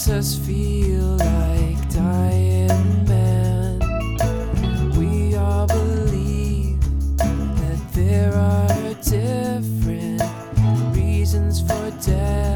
makes us feel like dying men. We all believe that there are different reasons for death.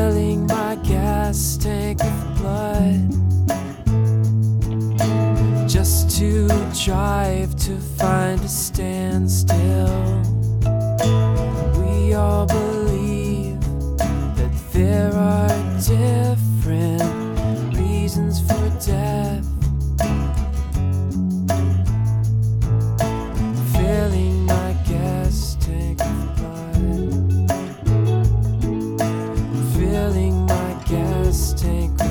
Filling my gas tank with blood just to drive to find a standstill. Filling my gas tank